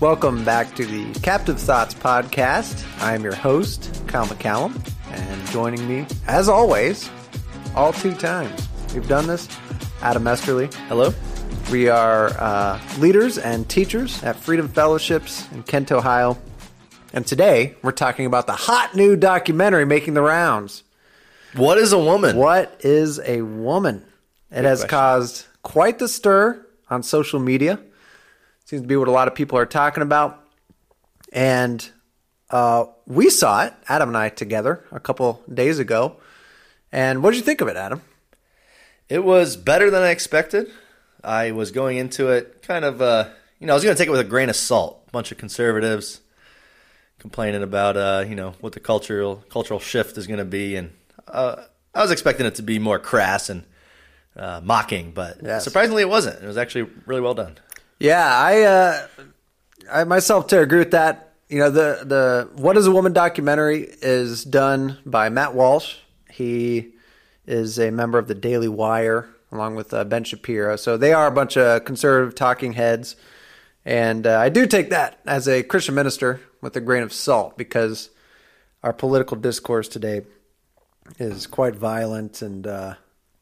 Welcome back to the Captive Thoughts podcast. I am your host, Kyle McCallum, and joining me, as always, all two times. We've done this, Adam Esterly. Hello. We are uh, leaders and teachers at Freedom Fellowships in Kent, Ohio. And today we're talking about the hot new documentary making the rounds. What is a woman? What is a woman? It has question. caused quite the stir on social media. Seems to be what a lot of people are talking about. And uh, we saw it, Adam and I, together a couple days ago. And what did you think of it, Adam? It was better than I expected. I was going into it kind of, uh, you know, I was going to take it with a grain of salt. A bunch of conservatives complaining about, uh, you know, what the cultural cultural shift is going to be, and uh, I was expecting it to be more crass and uh, mocking, but Yes. surprisingly, it wasn't. It was actually really well done. Yeah, I, uh, I myself too agree with that. You know, the the What is a Woman documentary is done by Matt Walsh. He is a member of the Daily Wire along with uh, Ben Shapiro. So they are a bunch of conservative talking heads. And uh, I do take that as a Christian minister with a grain of salt because our political discourse today is quite violent and uh,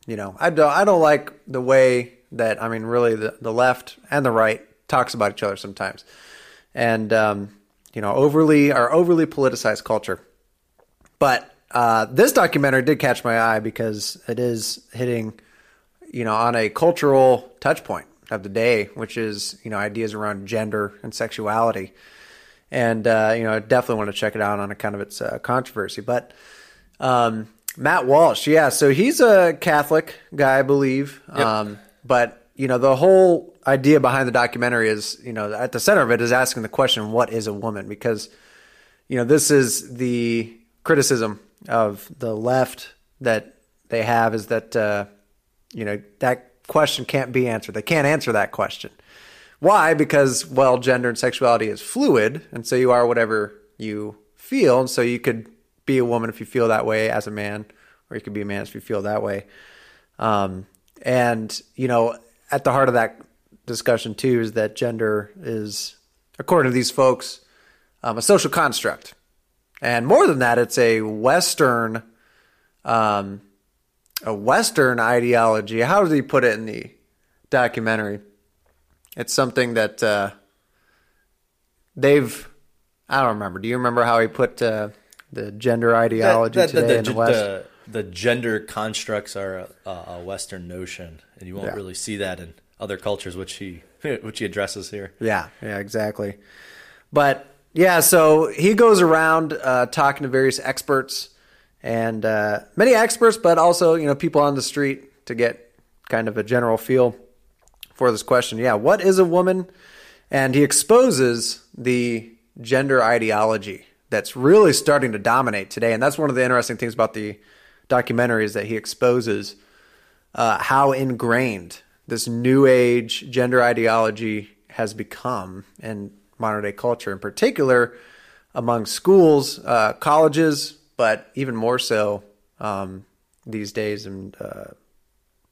you know I don't I don't like the way that I mean really the, the left and the right talks about each other sometimes and um, you know overly our overly politicized culture but uh, this documentary did catch my eye because it is hitting you know on a cultural touch point of the day which is you know ideas around gender and sexuality and uh, you know I definitely want to check it out on account of its uh, controversy but um, Matt Walsh, yeah. So he's a Catholic guy, I believe. Um, but you know, the whole idea behind the documentary is, you know, at the center of it is asking the question, "What is a woman?" Because you know, this is the criticism of the left that they have is that uh, you know that question can't be answered. They can't answer that question. Why? Because well, gender and sexuality is fluid, and so you are whatever you feel, and so you could be a woman if you feel that way as a man, or you could be a man if you feel that way. Um, and you know, at the heart of that discussion too is that gender is, according to these folks, um, a social construct, and more than that, it's a Western, um, a Western ideology. How does he put it in the documentary? It's something that uh, they've. I don't remember. Do you remember how he put uh, the gender ideology That- that- today the, in the West? the, the gender constructs are a, a Western notion, and you won't Yeah. really see that in other cultures, which he which he addresses here. Yeah, yeah, exactly. But yeah, so he goes around uh, talking to various experts and uh, many experts, but also you know people on the street to get kind of a general feel for this question. Yeah, what is a woman? And he exposes the gender ideology that's really starting to dominate today, and that's one of the interesting things about the documentary is that he exposes uh, how ingrained this new age gender ideology has become in modern day culture, in particular among schools, uh, colleges, but even more so um, these days in uh,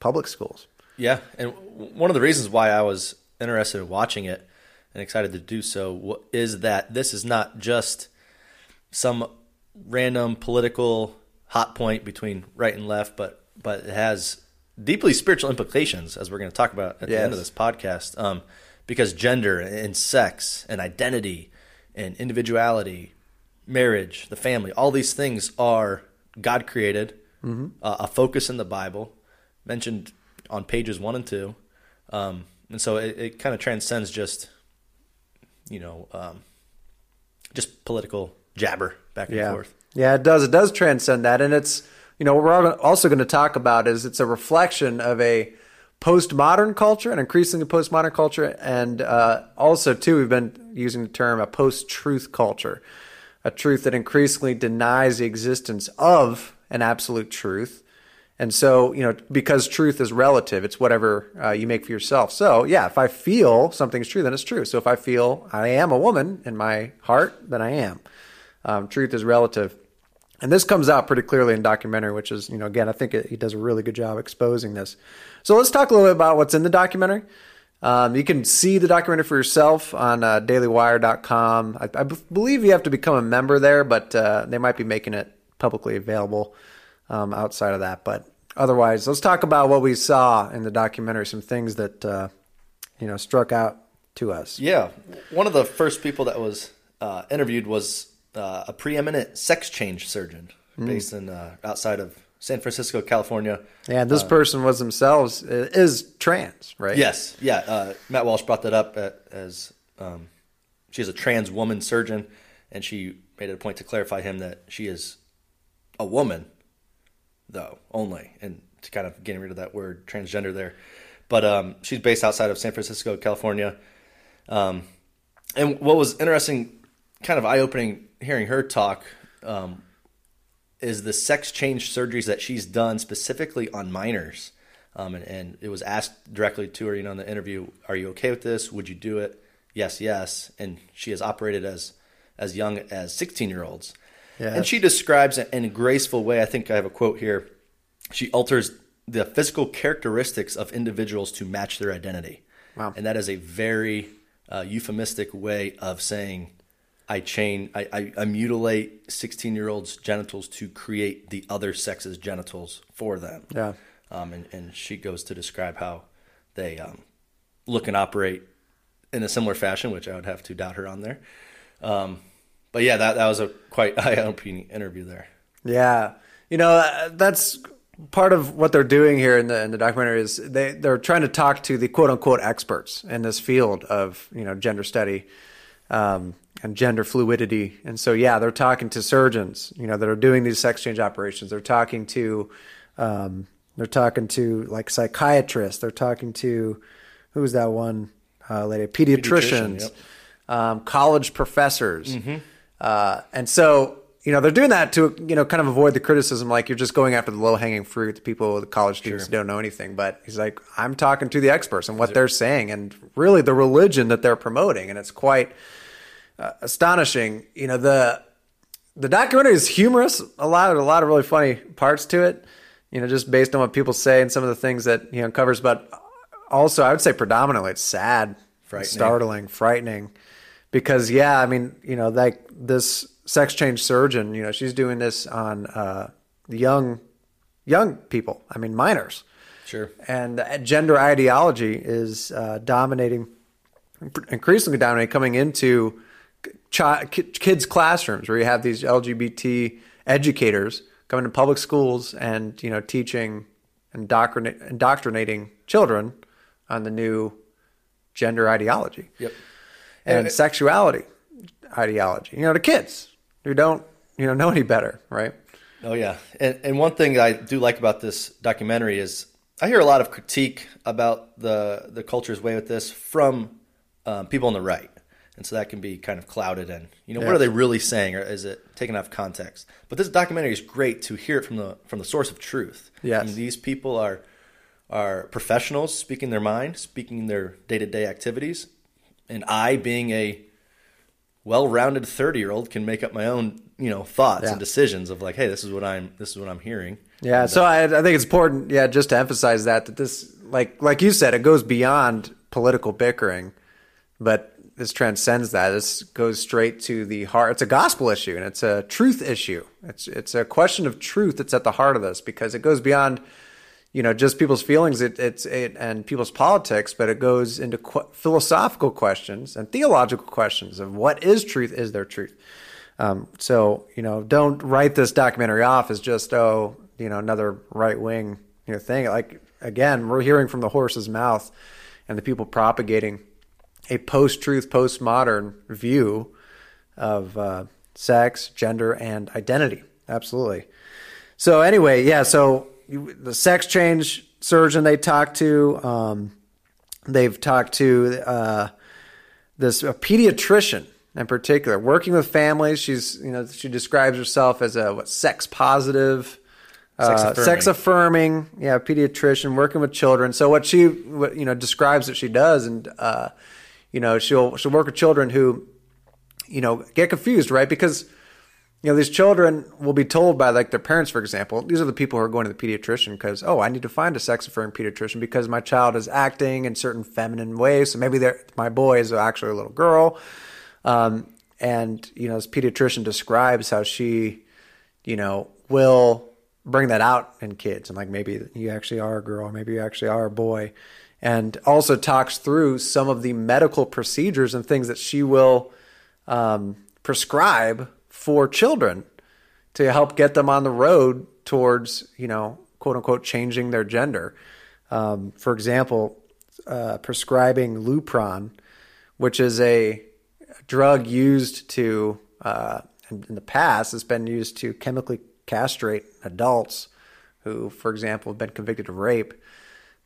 public schools. Yeah, and one of the reasons why I was interested in watching it and excited to do so is that this is not just some random political hot point between right and left, but but it has deeply spiritual implications, as we're going to talk about at the end of this podcast. Um, because gender and sex and identity and individuality, marriage, the family, all these things are God created, uh, a focus in the Bible, mentioned on pages one and two. Um, and so it, it kind of transcends just, you know, um, just political jabber back and yeah. forth. Yeah, it does. It does transcend that, and it's you know what we're also going to talk about is it's a reflection of a postmodern culture, an increasingly postmodern culture, and uh, also too we've been using the term a post-truth culture, a truth that increasingly denies the existence of an absolute truth. And so, you know, because truth is relative, it's whatever uh, you make for yourself. So, yeah, if I feel something's true, then it's true. So, if I feel I am a woman in my heart, then I am. Um, truth is relative. And this comes out pretty clearly in documentary, which is, you know, again, I think it, he does a really good job exposing this. So let's talk a little bit about what's in the documentary. Um, you can see the documentary for yourself on uh, dailywire.com. I, I b- believe you have to become a member there, but uh, they might be making it publicly available um, outside of that. But otherwise, let's talk about what we saw in the documentary, some things that, uh, you know, struck out to us. Yeah, one of the first people that was uh, interviewed was uh, a preeminent sex change surgeon based in uh, outside of San Francisco, California. Yeah, this person was themselves is trans, right? Yes, yeah. Uh, Matt Walsh brought that up at, as um, she's a trans woman surgeon, and she made it a point to clarify him that she is a woman, though only, and to kind of getting rid of that word transgender there. But um, she's based outside of San Francisco, California. Um, and what was interesting, kind of eye opening, hearing her talk. Um, is the sex change surgeries that she's done specifically on minors. Um, and, and, it was asked directly to her, you know, in the interview, "Are you okay with this? Would you do it?" Yes, yes. And she has operated as as young as 16 year olds. Yeah. And she describes it in a graceful way. I think I have a quote here. She alters the physical characteristics of individuals to match their identity. Wow. And that is a very uh, euphemistic way of saying I chain, I, I, I mutilate 16 year olds' genitals to create the other sex's genitals for them. Yeah. Um, and, and she goes to describe how they um, look and operate in a similar fashion, which I would have to doubt her on there. Um, but yeah, that, that was a quite eye opening interview there. Yeah. You know, uh, that's part of what they're doing here in the in the documentary is they they're trying to talk to the quote unquote experts in this field of you know gender study um, and gender fluidity. And so, yeah, they're talking to surgeons, you know, that are doing these sex change operations. They're talking to, um, they're talking to like psychiatrists. They're talking to, who's that one uh, lady? Pediatricians, Pediatrician, yep. um, college professors. Mm-hmm. Uh, and so, you know, they're doing that to, you know, kind of avoid the criticism, like you're just going after the low hanging fruit, the people, the college students sure. don't know anything. But he's like, I'm talking to the experts and what they're saying and really the religion that they're promoting. And it's quite, uh, astonishing. You know the the documentary is humorous. A lot of a lot of really funny parts to it. You know, just based on what people say and some of the things that he uncovers. But also, I would say predominantly it's sad, frightening. startling, frightening. Because yeah, I mean, you know, like this sex change surgeon, you know, she's doing this on uh, young young people. I mean, minors. Sure. And gender ideology is uh, dominating, increasingly dominating, coming into kids' classrooms where you have these LGBT educators coming to public schools and you know teaching indoctrinate, indoctrinating children on the new gender ideology. Yep. And, and sexuality ideology. You know, to kids who don't you know know any better, right? Oh yeah. And and one thing I do like about this documentary is I hear a lot of critique about the the culture's way with this from um, people on the right and so that can be kind of clouded and you know yeah. what are they really saying or is it taken out of context but this documentary is great to hear it from the from the source of truth yes. I mean, these people are are professionals speaking their mind speaking their day-to-day activities and i being a well-rounded 30 year old can make up my own you know thoughts yeah. and decisions of like hey this is what i'm this is what i'm hearing yeah and, so uh, I, I think it's important yeah just to emphasize that that this like like you said it goes beyond political bickering but this transcends that. This goes straight to the heart. It's a gospel issue and it's a truth issue. It's it's a question of truth that's at the heart of this because it goes beyond, you know, just people's feelings. It, it's it and people's politics, but it goes into qu- philosophical questions and theological questions of what is truth. Is there truth? Um, so you know, don't write this documentary off as just oh, you know, another right wing you know thing. Like again, we're hearing from the horse's mouth and the people propagating a post truth, postmodern view of uh, sex, gender, and identity. Absolutely. So, anyway, yeah, so you, the sex change surgeon they talked to, um, they've talked to uh, this a pediatrician in particular, working with families. She's, you know, she describes herself as a what, sex positive. Uh, sex, affirming. sex affirming, yeah, pediatrician working with children. So what she, what, you know, describes that she does, and uh, you know, she'll she'll work with children who, you know, get confused, right? Because you know, these children will be told by like their parents, for example, these are the people who are going to the pediatrician because, oh, I need to find a sex affirming pediatrician because my child is acting in certain feminine ways. So maybe my boy is actually a little girl. Um, and, you know, this pediatrician describes how she, you know, will bring that out in kids and like maybe you actually are a girl, maybe you actually are a boy. And also talks through some of the medical procedures and things that she will um, prescribe for children to help get them on the road towards, you know, quote unquote, changing their gender. Um, for example, uh, prescribing Lupron, which is a drug used to, uh, in, the past, has been used to chemically castrate adults who, for example, have been convicted of rape.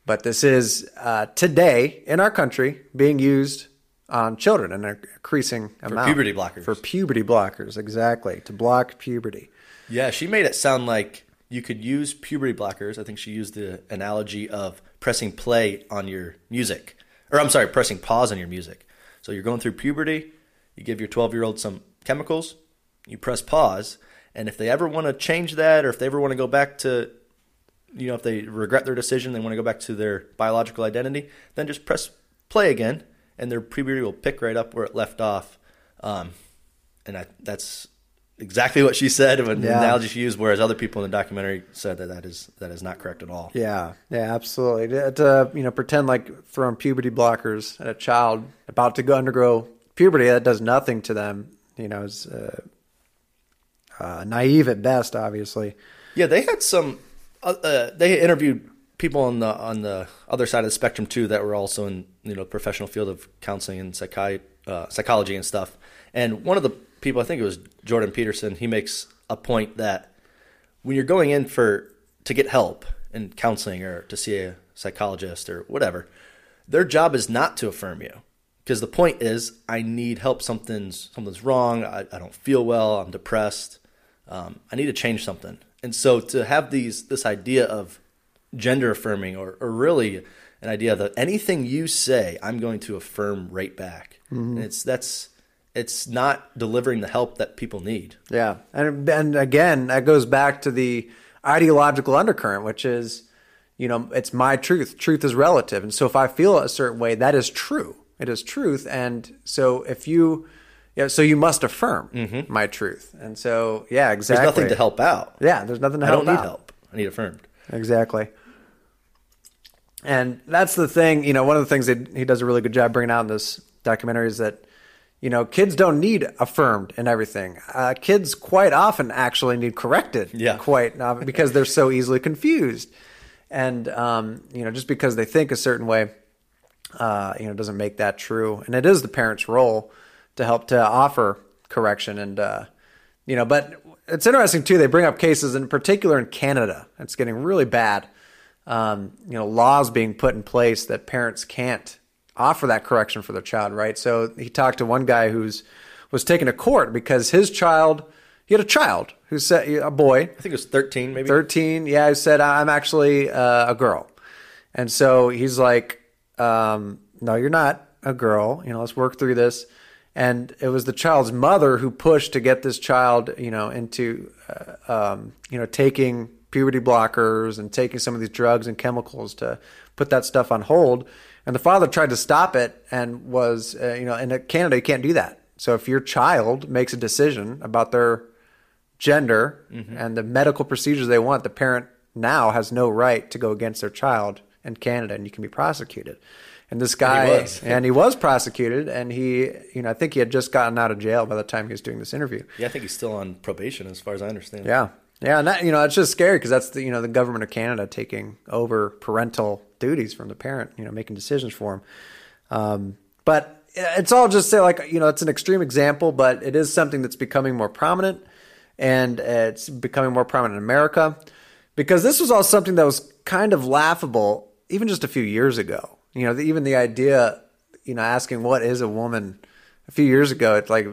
But this is uh, today in our country being used on children an increasing amount. For puberty blockers. For puberty blockers, exactly. To block puberty. Yeah, she made it sound like you could use puberty blockers. I think she used the analogy of pressing play on your music. Or I'm sorry, pressing pause on your music. So you're going through puberty, you give your 12 year old some chemicals, you press pause, and if they ever want to change that or if they ever want to go back to you know, if they regret their decision, they want to go back to their biological identity, then just press play again and their puberty will pick right up where it left off. Um, and I, that's exactly what she said of an yeah. analogy she used, whereas other people in the documentary said that that is that is not correct at all. Yeah, yeah, absolutely. To, to you know pretend like throwing puberty blockers at a child about to go undergo puberty that does nothing to them. You know, is uh, uh, naive at best, obviously. Yeah, they had some. Uh, uh they interviewed people on the on the other side of the spectrum too that were also in you know professional field of counseling and psychi- uh, psychology and stuff. And one of the people, I think it was Jordan Peterson, he makes a point that when you're going in for to get help in counseling or to see a psychologist or whatever, their job is not to affirm you. Because the point is, I need help. Something's something's wrong. I, I don't feel well. I'm depressed. Um, I need to change something. And so to have these this idea of gender affirming or, or really an idea that anything you say, I'm going to affirm right back. Mm-hmm. And it's that's it's not delivering the help that people need. Yeah, and and again, that goes back to the ideological undercurrent, which is, you know, it's my truth. Truth is relative, and so if I feel a certain way, that is true. It is truth, and so if you. Yeah, so you must affirm mm-hmm. my truth, and so yeah, exactly. There's nothing to help out. Yeah, there's nothing to help. I don't need out. help. I need affirmed. Exactly. And that's the thing, you know, one of the things that he does a really good job bringing out in this documentary is that, you know, kids don't need affirmed and everything. Uh, kids quite often actually need corrected, yeah. quite often because they're so easily confused. And, um, you know, just because they think a certain way, uh, you know, doesn't make that true. And it is the parent's role to help to offer correction. And, uh, you know, but it's interesting too. They bring up cases in particular in Canada. It's getting really bad um, you know, laws being put in place that parents can't offer that correction for their child, right? So he talked to one guy who's was taken to court because his child, he had a child who said a boy. I think it was thirteen, maybe thirteen. Yeah, who said I'm actually uh, a girl, and so he's like, um, "No, you're not a girl. You know, let's work through this." And it was the child's mother who pushed to get this child, you know, into, uh, um, you know, taking puberty blockers and taking some of these drugs and chemicals to put that stuff on hold. And the father tried to stop it and was, uh, you know, in Canada, you can't do that. So if your child makes a decision about their gender mm-hmm. and the medical procedures they want, the parent now has no right to go against their child in Canada and you can be prosecuted. And this guy, and he, and he was prosecuted, and he, you know, I think he had just gotten out of jail by the time he was doing this interview. Yeah, I think he's still on probation, as far as I understand. Yeah, yeah, and that you know it's just scary because that's the you know the government of Canada taking over parental duties from the parent, you know, making decisions for them. Um, but it's all just say like you know it's an extreme example, but it is something that's becoming more prominent, and it's becoming more prominent in America because this was all something that was kind of laughable even just a few years ago. You know, the, even the idea, you know, asking what is a woman a few years ago, it's like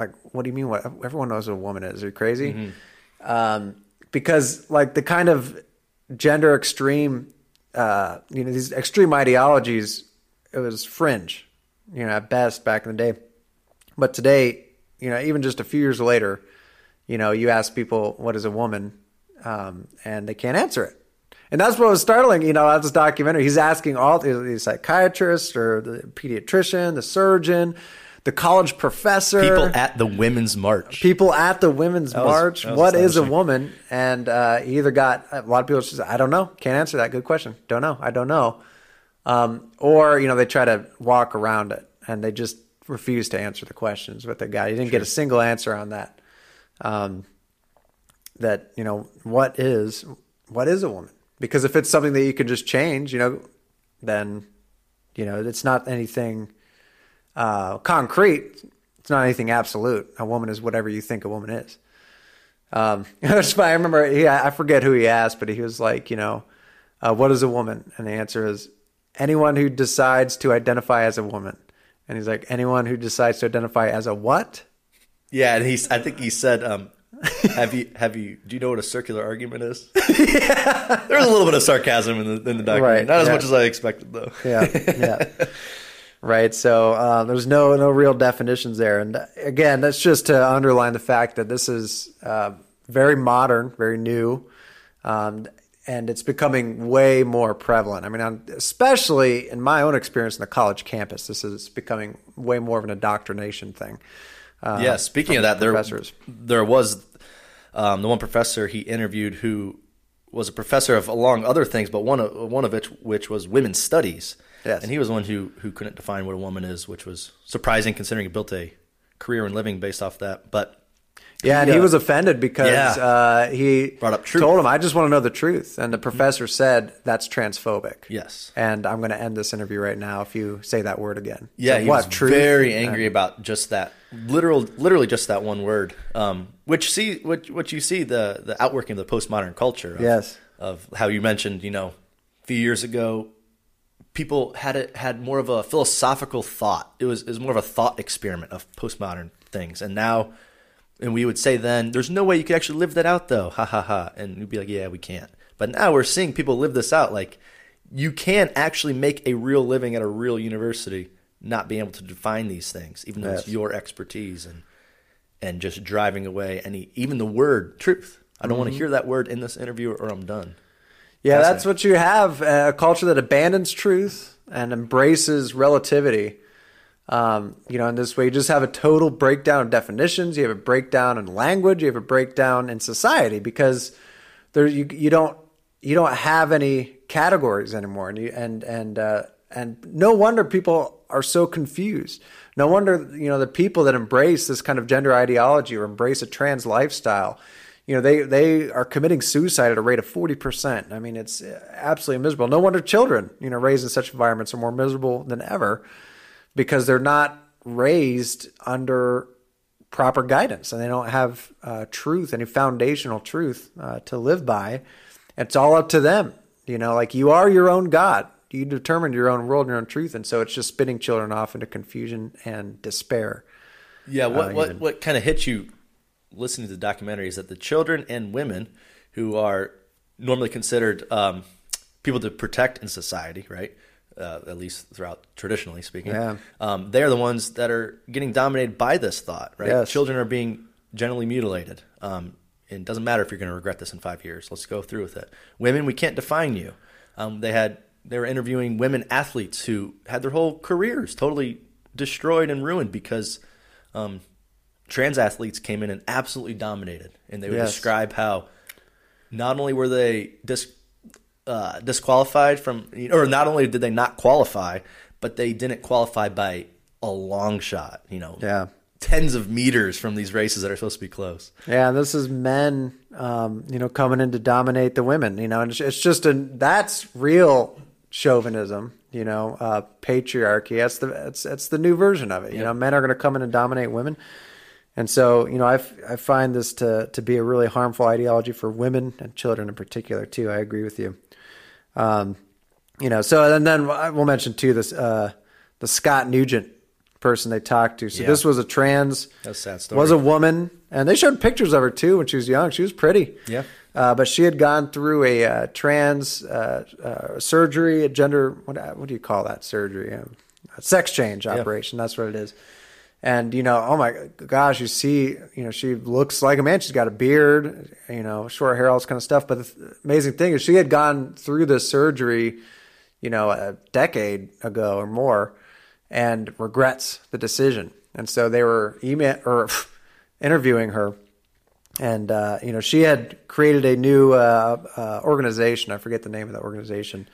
like what do you mean? What everyone knows what a woman is? Are you crazy? Mm-hmm um, because like the kind of gender extreme, uh, you know, these extreme ideologies, it was fringe, you know, at best back in the day. But today, you know, even just a few years later, you know, you ask people what is a woman, um, and they can't answer it. And that's what was startling, you know, at this documentary. He's asking all the psychiatrists or the pediatrician, the surgeon, the college professor, People at the women's march. people at the women's was- march. that was What is a woman? And uh, he either got a lot of people just I don't know, can't answer that. Good question. Don't know. I don't know. Um, or you know they try to walk around it and they just refuse to answer the questions with the guy. He didn't get a single answer on that. Um, that you know what is what is a woman? Because if it's something that you can just change, you know, then you know it's not anything uh, concrete. It's not anything absolute. A woman is whatever you think a woman is. Um, it's funny. I remember, yeah, I forget who he asked, but he was like, you know, uh, what is a woman? And the answer is anyone who decides to identify as a woman. And he's like, anyone who decides to identify as a what? Yeah, and he's. I think he said, um, "Have you? Have you? Do you know what a circular argument is?" yeah. There's a little bit of sarcasm in the in the document. Right, Not as yeah. much as I expected, though. Yeah, yeah. right. So uh, there's no no real definitions there, and again, that's just to underline the fact that this is uh, very modern, very new, um, and it's becoming way more prevalent. I mean, I'm, especially in my own experience in the college campus, this is becoming way more of an indoctrination thing. Uh, yeah. Speaking of that, there there was um, the one professor he interviewed who was a professor of along other things, but one of one of which which was women's studies. Yes. And he was the one who who couldn't define what a woman is, which was surprising considering he built a career and living based off that. But Yeah, and he uh, was offended because Yeah. uh, he Brought up truth. told him, "I just want to know the truth." And the professor said, "That's transphobic." Yes. And I'm going to end this interview right now if you say that word again. Yeah, So he what? was truth? very angry about just that literal, literally just that one word. Um, which see, what what you see the the outworking of the postmodern culture. Of, Yes. Of how you mentioned, you know, a few years ago, people had it had more of a philosophical thought. It was it was more of a thought experiment of postmodern things, and now. And we would say then, there's no way you could actually live that out, though. Ha ha ha. And we'd be like, yeah, we can't. But now we're seeing people live this out. Like, you can actually make a real living at a real university, not being able to define these things, even though it's your expertise and and just driving away any even the word truth. I don't want to mm-hmm. hear that word in this interview or I'm done. Yeah, that's what you have a culture that abandons truth and embraces relativity. Um, you know, in this way, you just have a total breakdown of definitions. You have a breakdown in language. You have a breakdown in society because there you you don't you don't have any categories anymore, and you and and uh, and no wonder people are so confused. No wonder you know the people that embrace this kind of gender ideology or embrace a trans lifestyle you know they they are committing suicide at a rate of 40% i mean it's absolutely miserable. No wonder children you know raised in such environments are more miserable than ever because they're not raised under proper guidance and they don't have uh, truth any foundational truth uh, to live by. It's all up to them. You know like you are your own god. You determine your own world and your own truth. And so it's just spinning children off into confusion and despair. Yeah, what Uh, what what kind of hits you listening to the documentary is that the children and women who are normally considered um, people to protect in society, right? Uh, at least throughout traditionally speaking, Yeah. um, they're the ones that are getting dominated by this thought, right? Yes. Children are being generally mutilated. Um, and it doesn't matter if you're going to regret this in five years. Let's go through with it. Women, we can't define you. Um, they had they were interviewing women athletes who had their whole careers totally destroyed and ruined because um, trans athletes came in and absolutely dominated, and they would Yes. describe how not only were they dis, uh, disqualified from, or not only did they not qualify, but they didn't qualify by a long shot. You know, Yeah. tens of meters from these races that are supposed to be close. Yeah, this is men, um, you know, coming in to dominate the women. You know, and it's, it's just a that's real chauvinism. You know, uh, patriarchy. That's the that's that's the new version of it. You Yeah. know, men are going to come in and dominate women, and so you know, I, I find this to to be a really harmful ideology for women and children in particular too. I agree with you. Um, you know, so and then I will mention too this uh, the Scott Newgent person they talked to. So Yeah. this was a trans That's a sad story. was a woman, and they showed pictures of her too when she was young. She was pretty. Yeah. Uh, but she had gone through a uh, trans uh, uh, surgery, a gender what what do you call that surgery? Um, a sex change operation. That's what it is. And you know, oh my gosh, you see, you know, she looks like a man. She's got a beard, you know, short hair, all this kind of stuff. But the amazing thing is, she had gone through this surgery, you know, a decade ago or more, and regrets the decision. And so they were email or interviewing her, and uh, you know, she had created a new uh, uh, organization. I forget the name of the organization,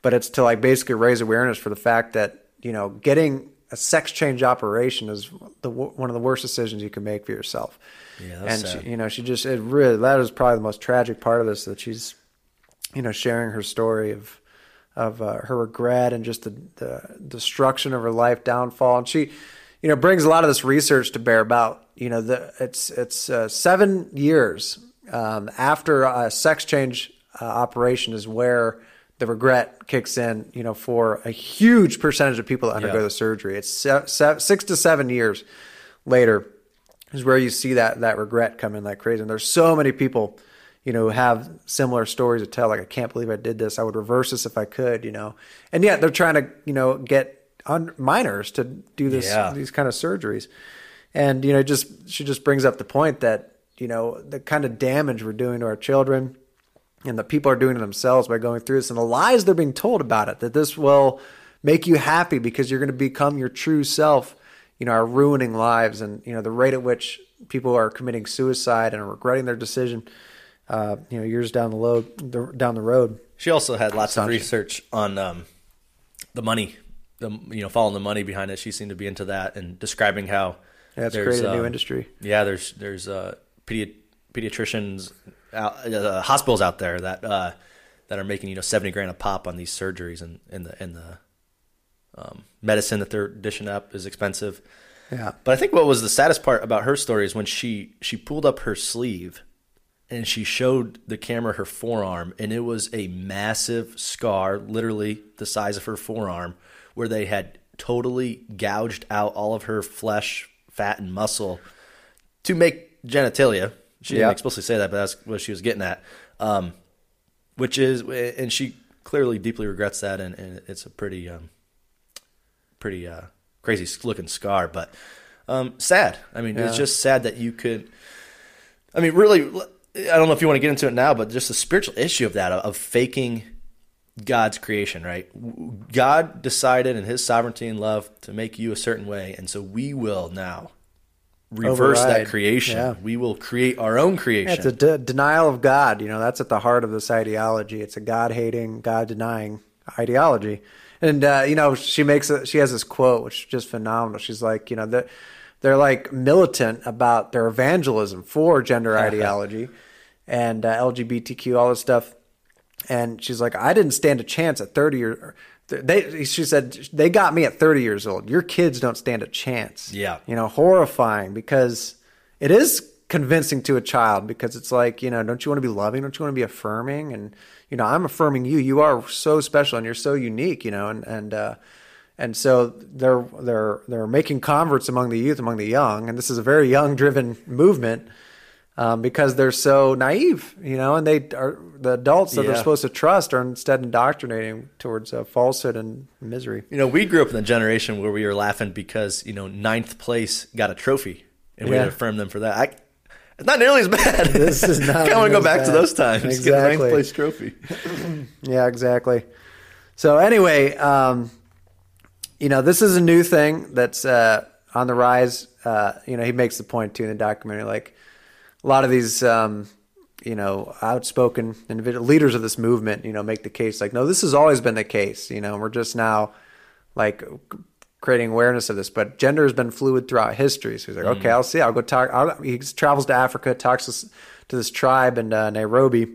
but it's to like basically raise awareness for the fact that you know getting a sex change operation is the one of the worst decisions you can make for yourself. Yeah, and she, you know, she just it really that is probably the most tragic part of this that she's, you know, sharing her story of of uh, her regret and just the, the destruction of her life, downfall, and she, you know, brings a lot of this research to bear about. You know, the it's it's uh, seven years um, after a sex change uh, operation is where the regret kicks in, you know, for a huge percentage of people that undergo Yeah. the surgery. It's se- se- six to seven years later is where you see that that regret come in like crazy. And there's so many people, you know, who have similar stories to tell. Like, I can't believe I did this. I would reverse this if I could, you know. And yet they're trying to, you know, get un- minors to do this Yeah. these kind of surgeries. And you know, just she just brings up the point that you know the kind of damage we're doing to our children and the people are doing it themselves by going through this and the lies they're being told about it that this will make you happy because you're going to become your true self you know are ruining lives and you know the rate at which people are committing suicide and are regretting their decision uh, you know years down the road the, down the road. She also had lots of research on um, the money, the you know, following the money behind it. She seemed to be into that and describing how yeah, it's created a new um, industry. Yeah, there's there's uh, pedi- pediatricians, out, uh, hospitals out there that uh, that are making you know seventy grand a pop on these surgeries, and and the and the um, medicine that they're dishing up is expensive. yeah But I think what was the saddest part about her story is when she she pulled up her sleeve and she showed the camera her forearm and it was a massive scar, literally the size of her forearm, where they had totally gouged out all of her flesh, fat and muscle to make genitalia. She didn't Yeah. explicitly say that, but that's what she was getting at. Um, which is, and she clearly deeply regrets that, and, and it's a pretty, um, pretty uh, crazy looking scar, but um, sad. I mean, it's just sad that you could. I mean, really, I don't know if you want to get into it now, but just the spiritual issue of that of, of faking God's creation, right? God decided in His sovereignty and love to make you a certain way, and so we will now reverse Override. that creation. Yeah. We will create our own Yeah, creation. it's a de- denial of God. You know, that's at the heart of this ideology. It's a God hating, God denying ideology. And uh, you know, she makes a, she has this quote which is just phenomenal. She's like, you know, they're, they're like militant about their evangelism for gender ideology and uh, LGBTQ, all this stuff. And she's like, I didn't stand a chance at 30 years. They, she said, they got me at 30 years old. Your kids don't stand a chance. Yeah. You know, horrifying because it is convincing to a child because it's like, you know, don't you want to be loving? Don't you want to be affirming? And, you know, I'm affirming you. You are so special and you're so unique, you know, and, and, uh, and so they're, they're, they're making converts among the youth, among the young. And this is a very young driven movement um, because they're so naive, you know, and they are the adults that they're supposed to trust are instead indoctrinating towards uh, falsehood and misery. You know, we grew up in the generation where we were laughing because you know ninth place got a trophy, and we Yeah. had to affirm them for that. I, it's not nearly as bad. This is not I want to go back to those times. Get a ninth place trophy. Yeah, exactly. So anyway, um, you know, this is a new thing that's uh, on the rise. Uh, you know, he makes the point too in the documentary, like a lot of these, um, you know, outspoken individual leaders of this movement, you know, make the case like, no, this has always been the case. You know, we're just now like creating awareness of this, but gender has been fluid throughout history. So he's like, okay, I'll see. I'll go talk. I'll, he travels to Africa, talks to, to this tribe in uh, Nairobi,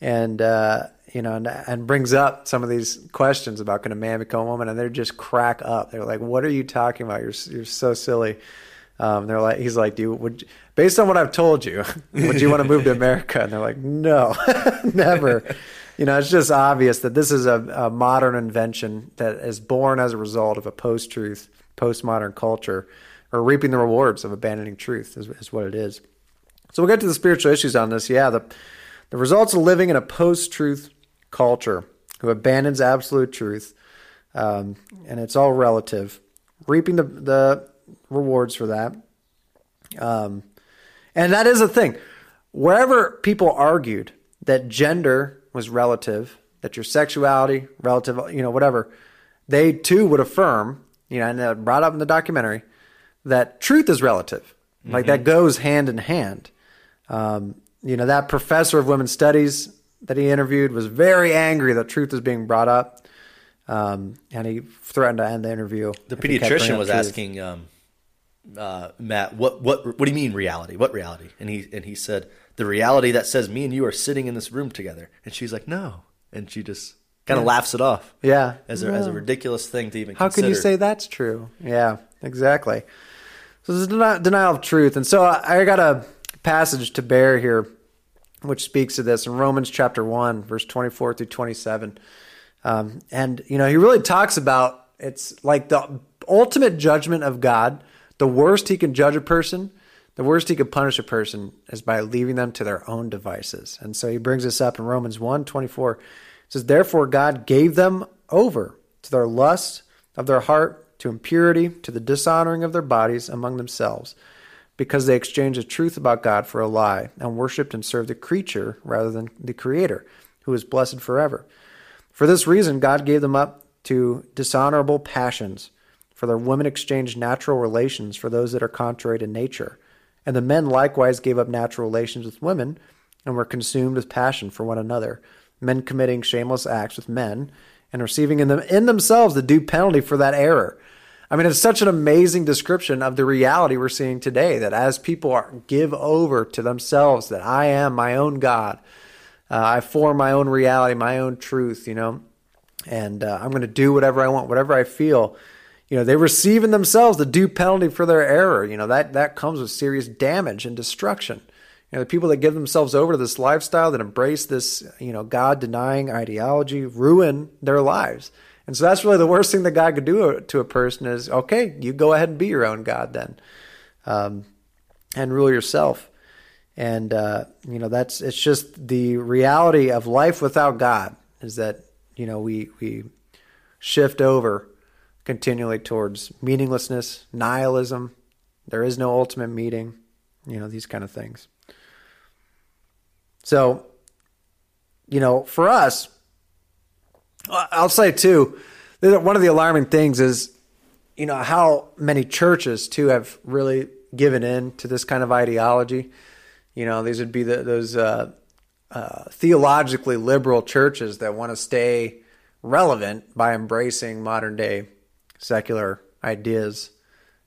and uh, you know, and, and brings up some of these questions about can a man become a woman, and they're just crack up. They're like, "What are you talking about? You're you're so silly." Um, they're like, he's like, "Do you, would based on what I've told you, would you want to move to America?" And they're like, "No, never." You know, it's just obvious that this is a, a modern invention that is born as a result of a post-truth, postmodern culture, or reaping the rewards of abandoning truth is, is what it is. So we'll get to the spiritual issues on this. Yeah, the the results of living in a post-truth culture who abandons absolute truth, um, and it's all relative. Reaping the the rewards for that. Um, and that is a thing. Wherever people argued that gender was relative, that your sexuality, relative, you know, whatever, they too would affirm, you know, and brought up in the documentary that truth is relative. Like that goes hand in hand. Um, you know, that professor of women's studies that he interviewed was very angry that truth is being brought up. Um, and he threatened to end the interview. The if he kept bringing pediatrician was truth. asking um, uh, Matt, "What what what do you mean reality? What reality?" And he and he said, "The reality that says me and you are sitting in this room together." And she's like, "No," and she just kind of laughs it off Yeah. as a, as a ridiculous thing to even. How can you say that's true? Yeah, exactly. So this is denial of truth. And so I, I got a passage to bear here which speaks to this in Romans chapter 1, verse 24 through 27. Um, and, you know, he really talks about it's like the ultimate judgment of God. The worst he can judge a person, the worst he could punish a person is by leaving them to their own devices. And so he brings this up in Romans 1 24. It says, Therefore, God gave them over to their lust of their heart, to impurity, to the dishonoring of their bodies among themselves because they exchanged the truth about God for a lie and worshiped and served the creature rather than the Creator, who is blessed forever. For this reason, God gave them up to dishonorable passions, for their women exchanged natural relations for those that are contrary to nature. And the men likewise gave up natural relations with women and were consumed with passion for one another, men committing shameless acts with men and receiving in them in themselves the due penalty for that error. I mean, it's such an amazing description of the reality we're seeing today that as people are, give over to themselves, that I am my own God, uh, I form my own reality, my own truth, you know, and uh, I'm going to do whatever I want, whatever I feel. You know, they receive in themselves the due penalty for their error. You know, that, that comes with serious damage and destruction. You know, the people that give themselves over to this lifestyle, that embrace this, you know, God denying ideology, ruin their lives. And so that's really the worst thing that God could do to a person is, okay, you go ahead and be your own God then, um, and rule yourself. And uh, you know, that's it's just the reality of life without God is that you know we we shift over continually towards meaninglessness, nihilism. There is no ultimate meaning. You know, these kind of things. So, you know, for us, I'll say too, one of the alarming things is, you know, how many churches too have really given in to this kind of ideology. You know, these would be the, those uh, uh, theologically liberal churches that want to stay relevant by embracing modern day secular ideas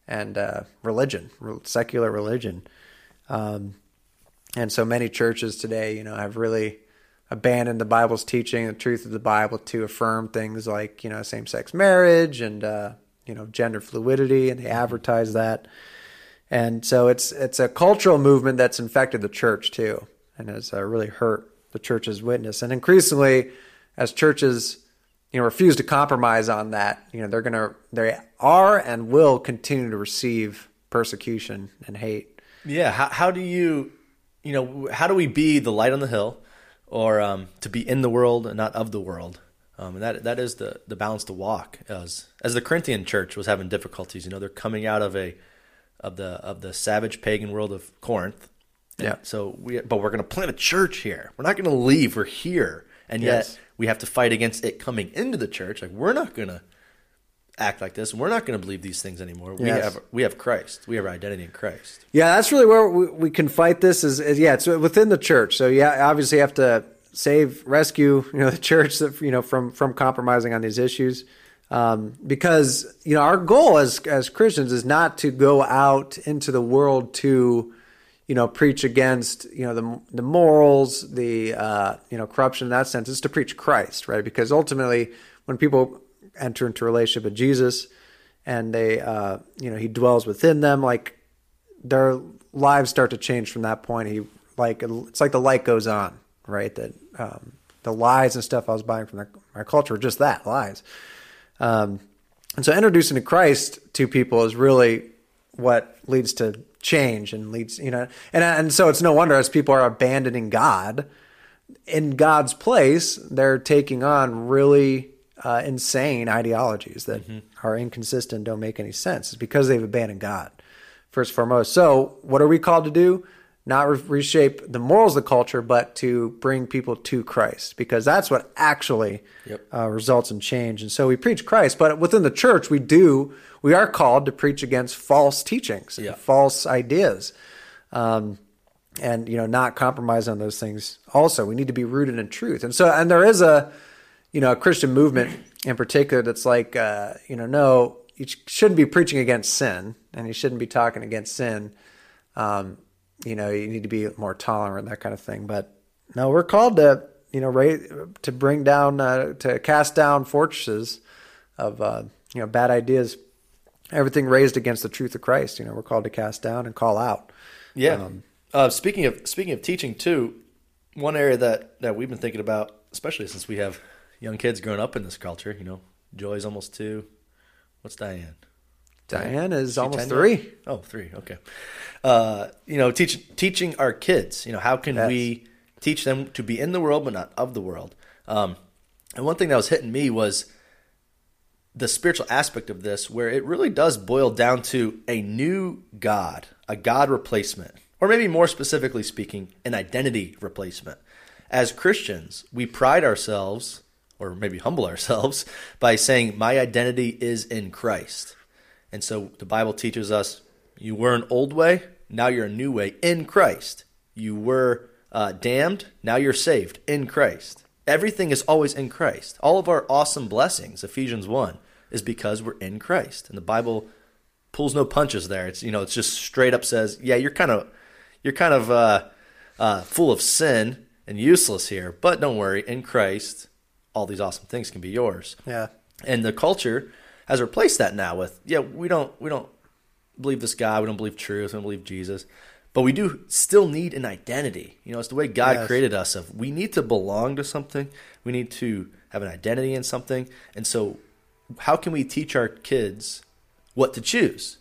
and uh, religion, secular religion. Um, and so many churches today, you know, have really abandoned the Bible's teaching, the truth of the Bible, to affirm things like you know same-sex marriage and uh, you know gender fluidity, and they advertise that. And so it's it's a cultural movement that's infected the church too, and has uh, really hurt the church's witness. And increasingly, as churches you know refuse to compromise on that, you know they're gonna they are and will continue to receive persecution and hate. Yeah. How, how do you, you know, how do we be the light on the hill, or um, to be in the world and not of the world? Um, and that that is the the balance to walk. As as the Corinthian church was having difficulties, you know, they're coming out of a of the of the savage pagan world of Corinth. Yeah. So we, but we're going to plant a church here. We're not going to leave. We're here, and yet Yes. We have to fight against it coming into the church. Like we're not going to act like this. and We're not going to believe these things anymore. We have we have Christ. We have our identity in Christ. Yeah, that's really where we, we can fight this. Is, is yeah, it's within the church. So yeah, obviously you have to save, rescue, you know, the church that you know from from compromising on these issues, um, because you know our goal as as Christians is not to go out into the world to you know preach against you know the the morals, the uh, you know corruption in that sense. is to preach Christ, right? Because ultimately, when people enter into relationship with Jesus and they uh, you know he dwells within them like their lives start to change from that point. He like it's like the light goes on, right? That um, the lies and stuff I was buying from my culture were just that lies. Um, and so introducing to Christ to people is really what leads to change and leads, you know, and and so it's no wonder as people are abandoning God in God's place, they're taking on really uh, insane ideologies that are inconsistent, don't make any sense. It's because they've abandoned God, first and foremost. So, what are we called to do? Not re- reshape the morals of the culture, but to bring people to Christ, because that's what actually Yep. uh, results in change. And so we preach Christ, but within the church, we do we are called to preach against false teachings, and Yeah. false ideas, um, and you know not compromise on those things. Also, we need to be rooted in truth. And so, and there is a you know a Christian movement in particular that's like uh, you know no, you shouldn't be preaching against sin, and you shouldn't be talking against sin. Um, you know, you need to be more tolerant, that kind of thing. But no, we're called to you know to bring down uh, to cast down fortresses of uh, you know bad ideas. Everything raised against the truth of Christ, you know, we're called to cast down and call out. Yeah. Um, uh, speaking of speaking of teaching too, one area that that we've been thinking about, especially since we have young kids growing up in this culture. You know, Joy's almost two. What's Diane? Diane is She almost 10 three. Oh, three. Okay. Uh, you know, teach, teaching our kids. You know, how can Yes. we teach them to be in the world but not of the world? Um, and one thing that was hitting me was the spiritual aspect of this, where it really does boil down to a new God, a God replacement, or maybe more specifically speaking, an identity replacement. As Christians, we pride ourselves, or maybe humble ourselves, by saying, My identity is in Christ. And so the Bible teaches us you were an old way, now you're a new way in Christ. You were uh, damned, now you're saved in Christ. Everything is always in Christ. All of our awesome blessings, Ephesians 1, is because we're in Christ. And the Bible pulls no punches there. It's you know, it's just straight up says, yeah, you're kind of you're kind of uh, uh, full of sin and useless here, but don't worry, in Christ, all these awesome things can be yours Yeah. and the culture has replaced that now with yeah we don't we don't believe this guy we don't believe truth we don't believe jesus but we do still need an identity you know it's the way god Yes. created us of we need to belong to something we need to have an identity in something and so how can we teach our kids what to choose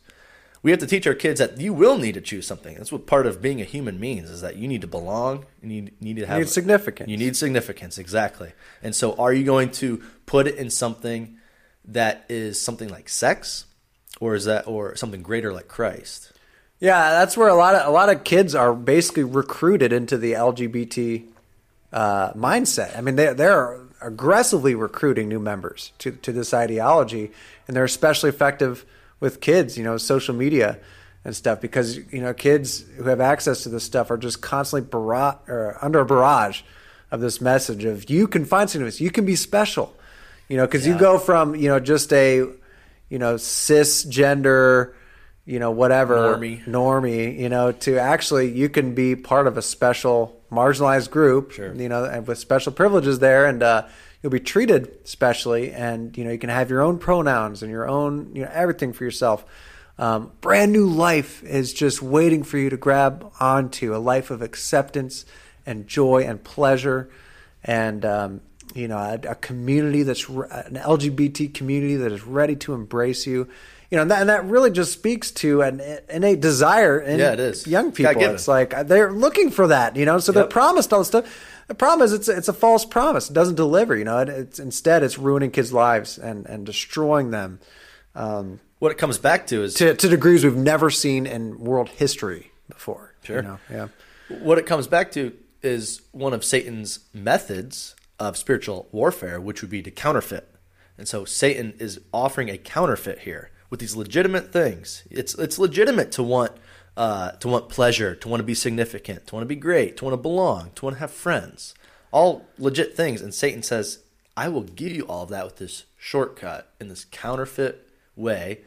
we have to teach our kids that you will need to choose something that's what part of being a human means is that you need to belong you need, need to have need significance. you need significance, exactly. And so, are you going to put it in something that is something like sex, or is that or something greater like Christ? Yeah, that's where a lot of a lot of kids are basically recruited into the LGBT uh, mindset. I mean, they they're aggressively recruiting new members to to this ideology, and they're especially effective with kids. You know, social media and stuff because you know kids who have access to this stuff are just constantly barrage, under a barrage of this message of you can find significance, you can be special. You know, because you go from you know just a you know cisgender you know whatever Normie. normie, you know, to actually you can be part of a special marginalized group, Sure. you know, and with special privileges there, and uh, you'll be treated specially, and you know you can have your own pronouns and your own, you know, everything for yourself. Um, brand new life is just waiting for you to grab onto a life of acceptance and joy and pleasure, and um, you know a, a community that's re- an LGBT community that is ready to embrace you. You know, and that, and that really just speaks to an innate desire in Yeah, it is. young people. God-given. It's like they're looking for that, you know. So they're Yep. promised all this stuff. The problem is it's it's a false promise. It doesn't deliver. You know, it, it's instead it's ruining kids' lives and and destroying them um, What it comes back to is to to degrees we've never seen in world history before. Sure. You know? Yeah. what it comes back to is one of Satan's methods of spiritual warfare, which would be to counterfeit. And so Satan is offering a counterfeit here with these legitimate things. It's it's legitimate to want uh, to want pleasure, to want to be significant, to want to be great, to want to belong, to want to have friends. All legit things. And Satan says, I will give you all of that with this shortcut in this counterfeit way.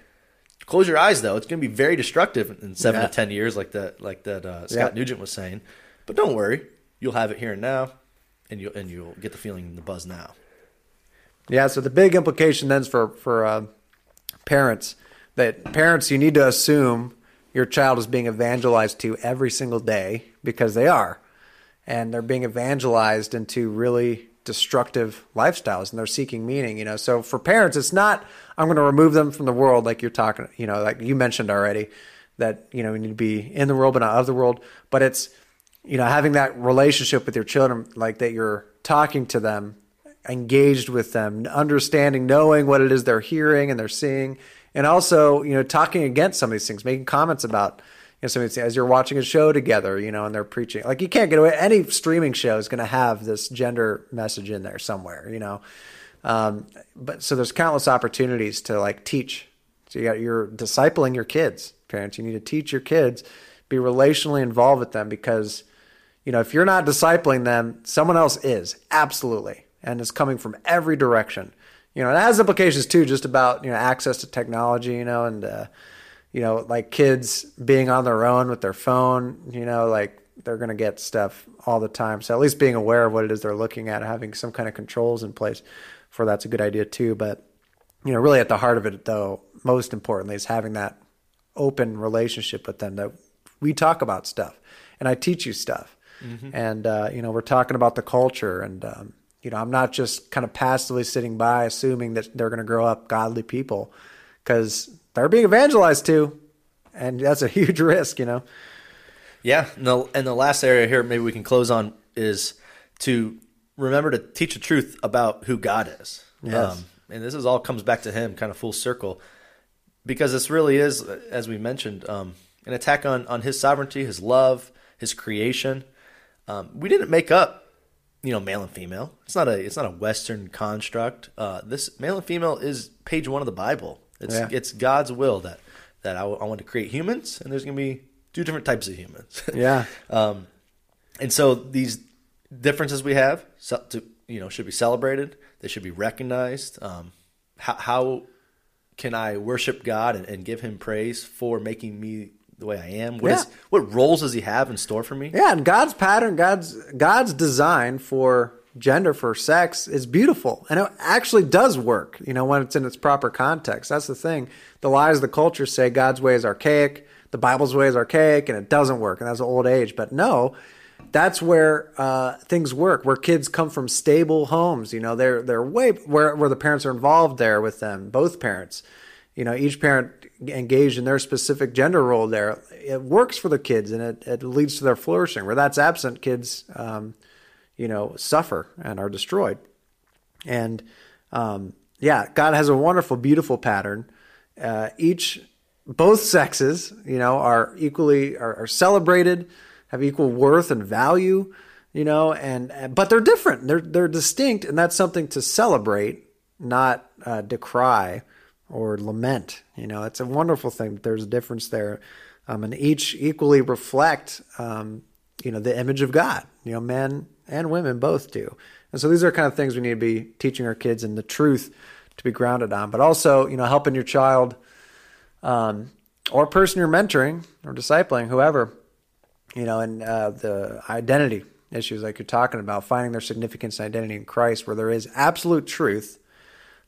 Close your eyes though; it's going to be very destructive in seven Yeah. to ten years, like that, like that uh, Scott Yeah. Newgent was saying. But don't worry, you'll have it here and now, and you'll and you'll get the feeling, the buzz now. Yeah, so the big implication then is for for uh, parents that parents you need to assume your child is being evangelized to every single day because they are, and they're being evangelized into really destructive lifestyles and they're seeking meaning. You know, so for parents, it's not I'm going to remove them from the world like you're talking. You know, like you mentioned already that you know we need to be in the world but not of the world, but it's you know having that relationship with your children like that you're talking to them engaged with them, understanding, knowing what it is they're hearing and they're seeing, and also you know talking against some of these things, making comments about you know some of these things as you're watching a show together, you know, and they're preaching. Like you can't get away. Any streaming show is going to have this gender message in there somewhere, you know. Um, but so there's countless opportunities to like teach. So you got you're discipling your kids, parents. You need to teach your kids, be relationally involved with them because you know, if you're not discipling them, someone else is absolutely, and it's coming from every direction. You know, it has implications too, just about you know access to technology. You know, and uh, you know, like kids being on their own with their phone. You know, like they're going to get stuff all the time. So at least being aware of what it is they're looking at, having some kind of controls in place for that's a good idea too. But you know, really at the heart of it, though, most importantly, is having that open relationship with them that we talk about stuff and I teach you stuff Mm-hmm. And, uh, you know, we're talking about the culture. And, um, you know, I'm not just kind of passively sitting by assuming that they're going to grow up godly people because they're being evangelized to. And that's a huge risk, you know? Yeah. And the, and the last area here, maybe we can close on is to remember to teach the truth about who God is. Yes. Um, and this is all comes back to him kind of full circle because this really is, as we mentioned, um, an attack on, on his sovereignty, his love, his creation. Um, we didn't make up, you know, male and female. It's not a it's not a Western construct. Uh, this male and female is page one of the Bible. It's yeah. it's God's will that that I, I want to create humans, and there's going to be two different types of humans. Yeah. um, and so these differences we have, so to, you know, should be celebrated. They should be recognized. Um, how, how can I worship God and, and, give Him praise for making me the way I am? What, yeah. is, what roles does he have in store for me? Yeah, and God's pattern, God's God's design for gender for sex is beautiful and it actually does work you know when it's in its proper context that's the thing the lies of the culture say god's way is archaic the bible's way is archaic and it doesn't work and that's an old age but no that's where uh, things work where kids come from stable homes you know they're they're way where where the parents are involved there with them both parents you know each parent engaged in their specific gender role there, it works for the kids and it, it leads to their flourishing. Where that's absent, kids, um, you know, suffer and are destroyed. And um, yeah, God has a wonderful, beautiful pattern. Uh, each, both sexes, you know, are equally are, are, celebrated, have equal worth and value, you know, and but they're different. They're they're distinct, and that's something to celebrate, not uh, decry or lament. You know, it's a wonderful thing. But there's a difference there, um, and each equally reflect, um, you know, the image of God. You know, men and women both do. And so these are kind of things we need to be teaching our kids and the truth to be grounded on, but also, you know, helping your child um, or person you're mentoring or discipling, whoever, you know, and uh, the identity issues like you're talking about, finding their significance and identity in Christ, where there is absolute truth.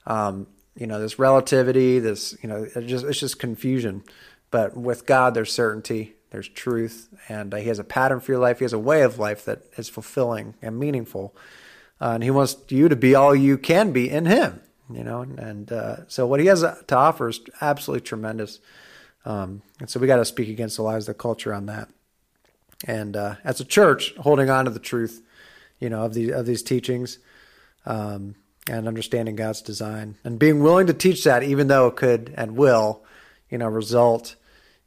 Um, you know this relativity this you know it just it's just confusion. But with god there's certainty there's truth and uh, he has a pattern for your life. He has a way of life that is fulfilling and meaningful. Uh, and he wants you to be all you can be in him you know and, and uh, so what he has to offer is absolutely tremendous. Um, and so we got to speak against the lies of the culture on that. And uh, as a church holding on to the truth you know of these of these teachings um, and understanding God's design and being willing to teach that, even though it could and will, you know, result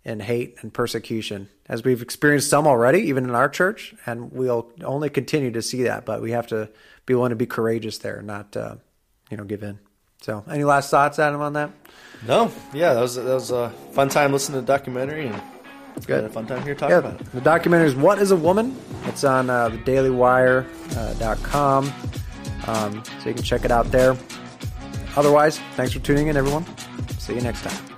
in hate and persecution, as we've experienced some already, even in our church, and we'll only continue to see that. But we have to be willing to be courageous there, not uh, you know give in. So, any last thoughts, Adam, on that? No, yeah, that was that was a fun time listening to the documentary and. Good. a fun time here talking yeah, about it. The documentary is What is a Woman? It's on uh, the dailywire.com. Uh, um, so you can check it out there. Otherwise, thanks for tuning in, everyone. See you next time.